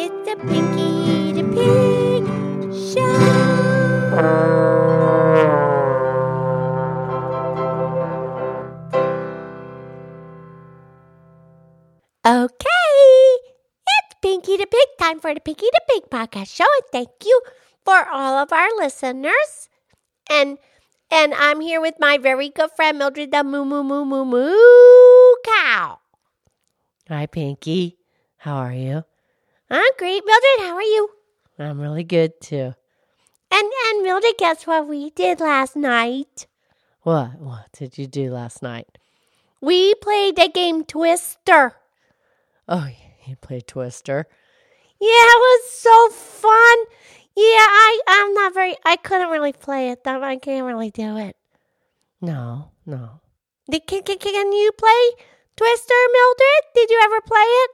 It's the Pinky the Pig Show. Okay, it's Pinky the Pig time for the Pinky the Pig podcast show, and thank you for all of our listeners. And and I'm here with my very good friend Mildred the Moo Moo Moo Moo Moo Cow. Hi, Pinky. How are you? I'm great, Mildred. How are you? I'm really good too. And and Mildred, guess what we did last night? What? What did you do last night? We played the game Twister. Oh, you played Twister. Yeah, it was so fun. Yeah, I I'm not very. I couldn't really play it. though. I can't really do it. No, no. Did, can, can, can you play Twister, Mildred? Did you ever play it?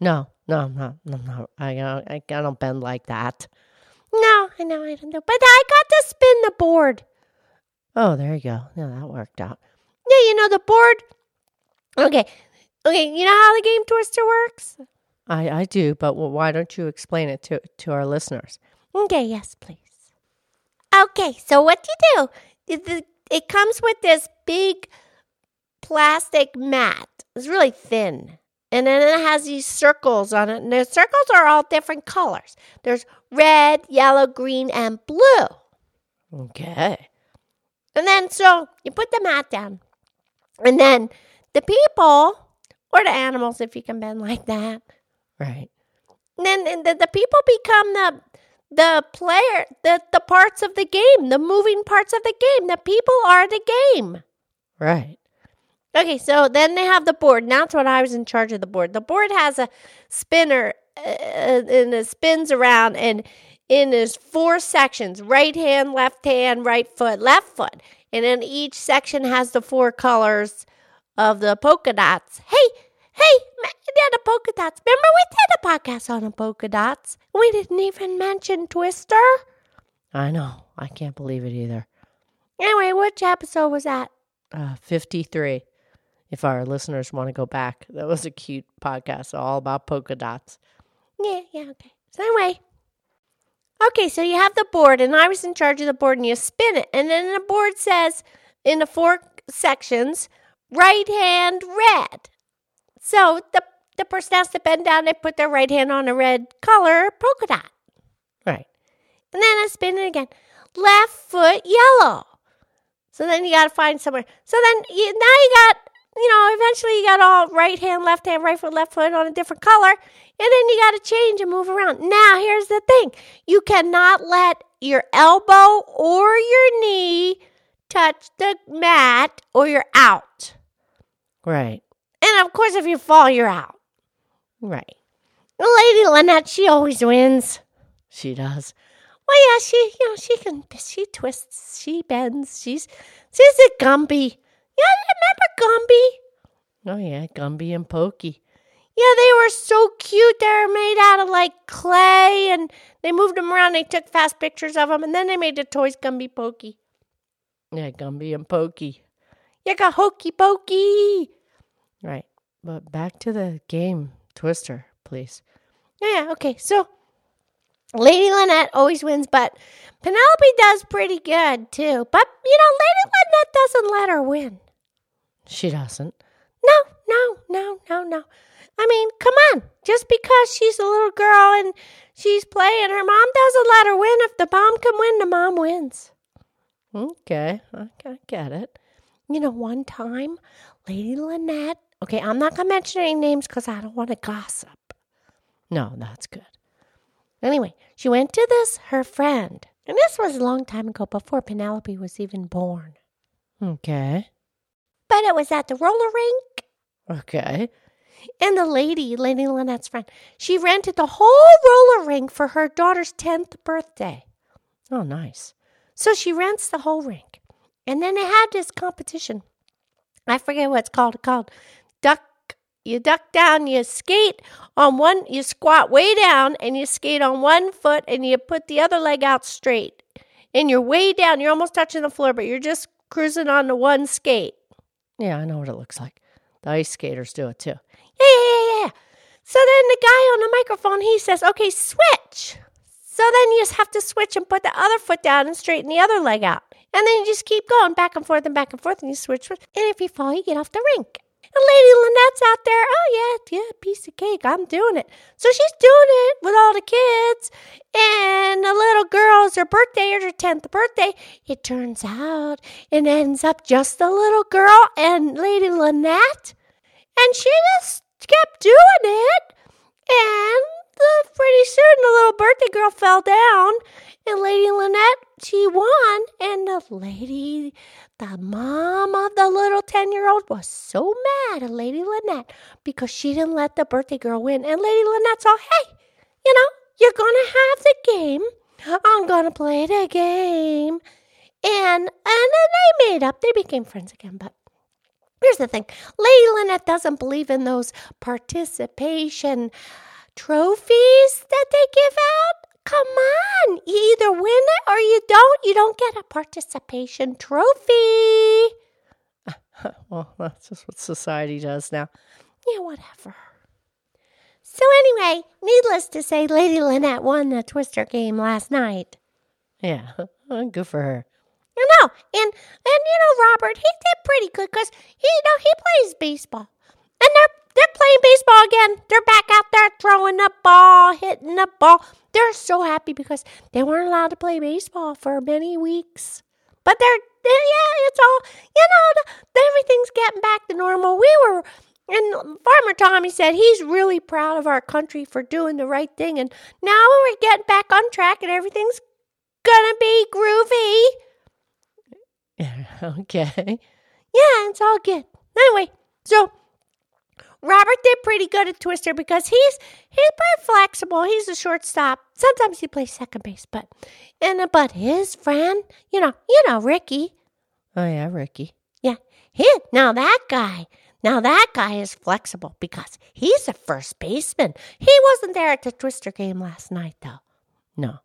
No, no, no, no, no. I, don't- I, I don't bend like that. No, I know I don't know, but I got to spin the board. Oh, there you go. Yeah, that worked out. Yeah, you know the board. Okay, okay. You know how the game Twister works? I, I do, but why don't you explain it to, to our listeners? Okay, yes, please. Okay, so what do you do? It- it comes with this big plastic mat. It's really thin. And then it has these circles on it. And the circles are all different colors. There's red, yellow, green, and blue. Okay. And then so you put the mat down. And then the people, or the animals if you can bend like that, Right. And then and the, the people become the the player, the, the parts of the game, the moving parts of the game. The people are the game. Right. Okay, so then they have the board. Now that's what I was in charge of the board. The board has a spinner uh, and it spins around and in there's four sections right hand, left hand, right foot, left foot. And then each section has the four colors of the polka dots. Hey, hey, yeah, the polka dots. Remember we did a podcast on the polka dots? We didn't even mention Twister. I know. I can't believe it either. Anyway, which episode was that? Uh, 53. If our listeners want to go back, that was a cute podcast all about polka dots. Yeah, yeah, okay. So anyway. Okay, so you have the board, and I was in charge of the board, and you spin it, and then the board says in the four sections, right hand red. So the the person has to bend down and put their right hand on a red color polka dot. Right. And then I spin it again. Left foot yellow. So then you got to find somewhere. So then you, now you got, you know, eventually you got all right hand, left hand, right foot, left foot on a different color. And then you got to change and move around. Now, here's the thing you cannot let your elbow or your knee touch the mat or you're out. Right. And of course, if you fall, you're out. Right. Lady Lynette, she always wins. She does. Well, yeah, she, you know, she can, she twists, she bends, she's, she's a Gumby. Yeah, remember Gumby? Oh, yeah. Gumby and Pokey. Yeah, they were so cute. They were made out of like clay, and they moved them around. They took fast pictures of them, and then they made the toys Gumby Pokey. Yeah, Gumby and Pokey. You got hokey pokey. Right. But back to the game, Twister, please. Yeah, okay. So Lady Lynette always wins, but Penelope does pretty good too. But you know, Lady Lynette doesn't let her win. She doesn't. No, no, no, no, no. I mean, come on. Just because she's a little girl and she's playing, her mom doesn't let her win. If the mom can win, the mom wins. Okay. I I get it. You know, one time, Lady Lynette, okay, I'm not going to mention any names because I don't want to gossip. No, that's good. Anyway, she went to this, her friend, and this was a long time ago before Penelope was even born. Okay. But it was at the roller rink, Okay. and the lady, Lady Lynette's friend, she rented the whole roller rink for her daughter's 10th birthday. Oh, nice. So she rents the whole rink. And then they had this competition. I forget what it's called. It's called duck. You duck down, you skate on one, you squat way down, and you skate on one foot, and you put the other leg out straight. And you're way down. You're almost touching the floor, but you're just cruising on the one skate. Yeah, I know what it looks like. The ice skaters do it too. Yeah, yeah, yeah. So then the guy on the microphone, he says, okay, switch. So then you just have to switch and put the other foot down and straighten the other leg out. And then you just keep going back and forth and back and forth and you switch. switch. And if you fall, you get off the rink. And Lady Lynette's out there. Oh, yeah, yeah, piece of cake. I'm doing it. So she's doing it with all the kids. And the little girl's her birthday, or her 10th birthday. It turns out it ends up just the little girl and Lady Lynette. And she just kept doing it. And the, pretty soon the little birthday girl fell down. And Lady Lynette, she won. And the lady, the mom of the little 10 year old was so mad at Lady Lynette because she didn't let the birthday girl win. And Lady Lynette said, hey, you know, you're to have the game. I'm to play the game. And, and then they made up. They became friends again. But here's the thing Lady Lynette doesn't believe in those participation trophies that they give out. Come on, you either win it or you don't. You don't get a participation trophy. well, that's just what society does now. Yeah, whatever. So, anyway, needless to say, Lady Lynette won the Twister game last night. Yeah, good for her. You know, and and you know Robert, he did pretty good because he you know he plays baseball, and they're they're playing baseball again. They're back out there throwing the ball, hitting the ball. They're so happy because they weren't allowed to play baseball for many weeks. But they're, they're yeah, it's all you know. The, everything's getting back to normal. We were. And Farmer Tommy said he's really proud of our country for doing the right thing. And now we're getting back on track and everything's gonna be groovy. okay. Yeah, it's all good. Anyway, so Did pretty good at Twister because he's he's pretty flexible. He's a shortstop. Sometimes he plays second base, but and but his friend, you know, you know Ricky. Oh yeah, Ricky. Yeah, he now that guy. Now that guy is flexible because he's a first baseman. He wasn't there at the Twister game last night though. No.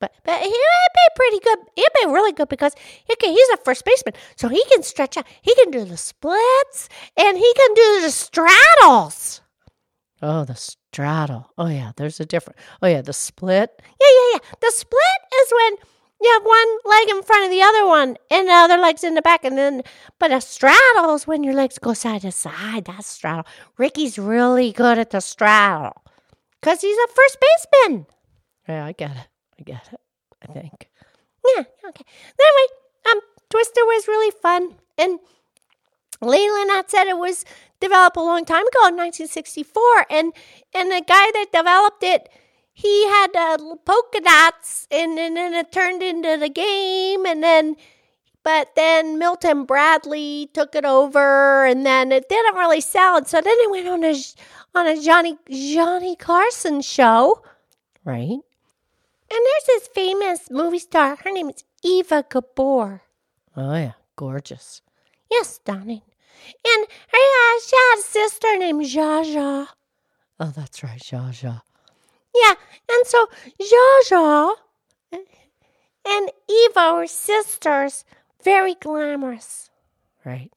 But but he'd be pretty good. He'd be really good because he can, he's a first baseman, so he can stretch out. He can do the splits and he can do the straddles. Oh, the straddle. Oh yeah, there's a different. Oh yeah, the split. Yeah, yeah, yeah. The split is when you have one leg in front of the other one and the other leg's in the back, and then but a straddle is when your legs go side to side. That's straddle. Ricky's really good at the straddle because he's a first baseman. Yeah, I get it. I get it. I think. Yeah, okay. Anyway, um, Twister was really fun. And Lady Lynette said it was developed a long time ago in 1964. And, and the guy that developed it, he had uh, polka dots and, and then it turned into the game. And then, but then Milton Bradley took it over and then it didn't really sell. And so then it went on a, on a Johnny, Johnny Carson show. Right. And there's this famous movie star. Her name is Eva Gabor. Oh, yeah. Gorgeous. Yes, stunning. And uh, she had a sister named Zsa Zsa. Oh, that's right. Zsa Zsa. Yeah. And so Zsa Zsa and Eva were sisters. Very glamorous. Right.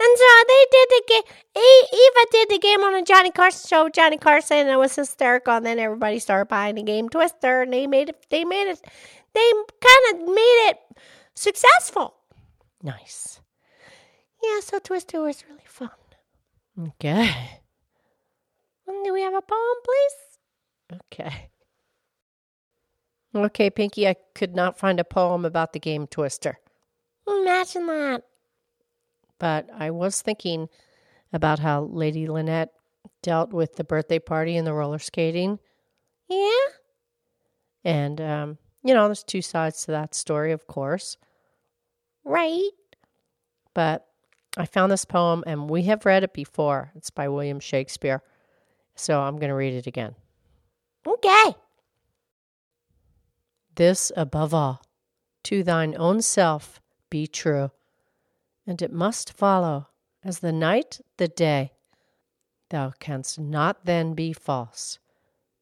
And so they did the game. Eva did the game on a Johnny Carson show. Johnny Carson, and it was hysterical. And then everybody started buying the game Twister, and they made it. They made it. They kind of made it successful. Nice. Yeah, so Twister was really fun. Okay. Do we have a poem, please? Okay. Okay, Pinky, I could not find a poem about the game Twister. Imagine that. But I was thinking about how Lady Lynette dealt with the birthday party and the roller skating. Yeah? And, um, you know, there's two sides to that story, of course. Right. But I found this poem and we have read it before. It's by William Shakespeare. So I'm going to read it again. Okay. This above all, to thine own self be true, and it must follow, as the night the day, thou canst not then be false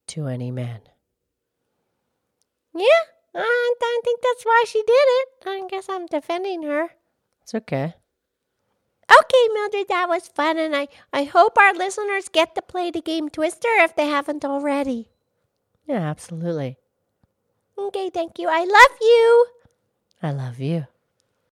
to any man. Yeah, I, I think that's why she did it. I guess I'm defending her. It's okay. Okay, Mildred, that was fun, and I, I hope our listeners get to play the game Twister if they haven't already. Yeah, absolutely. Okay, thank you. I love you. I love you.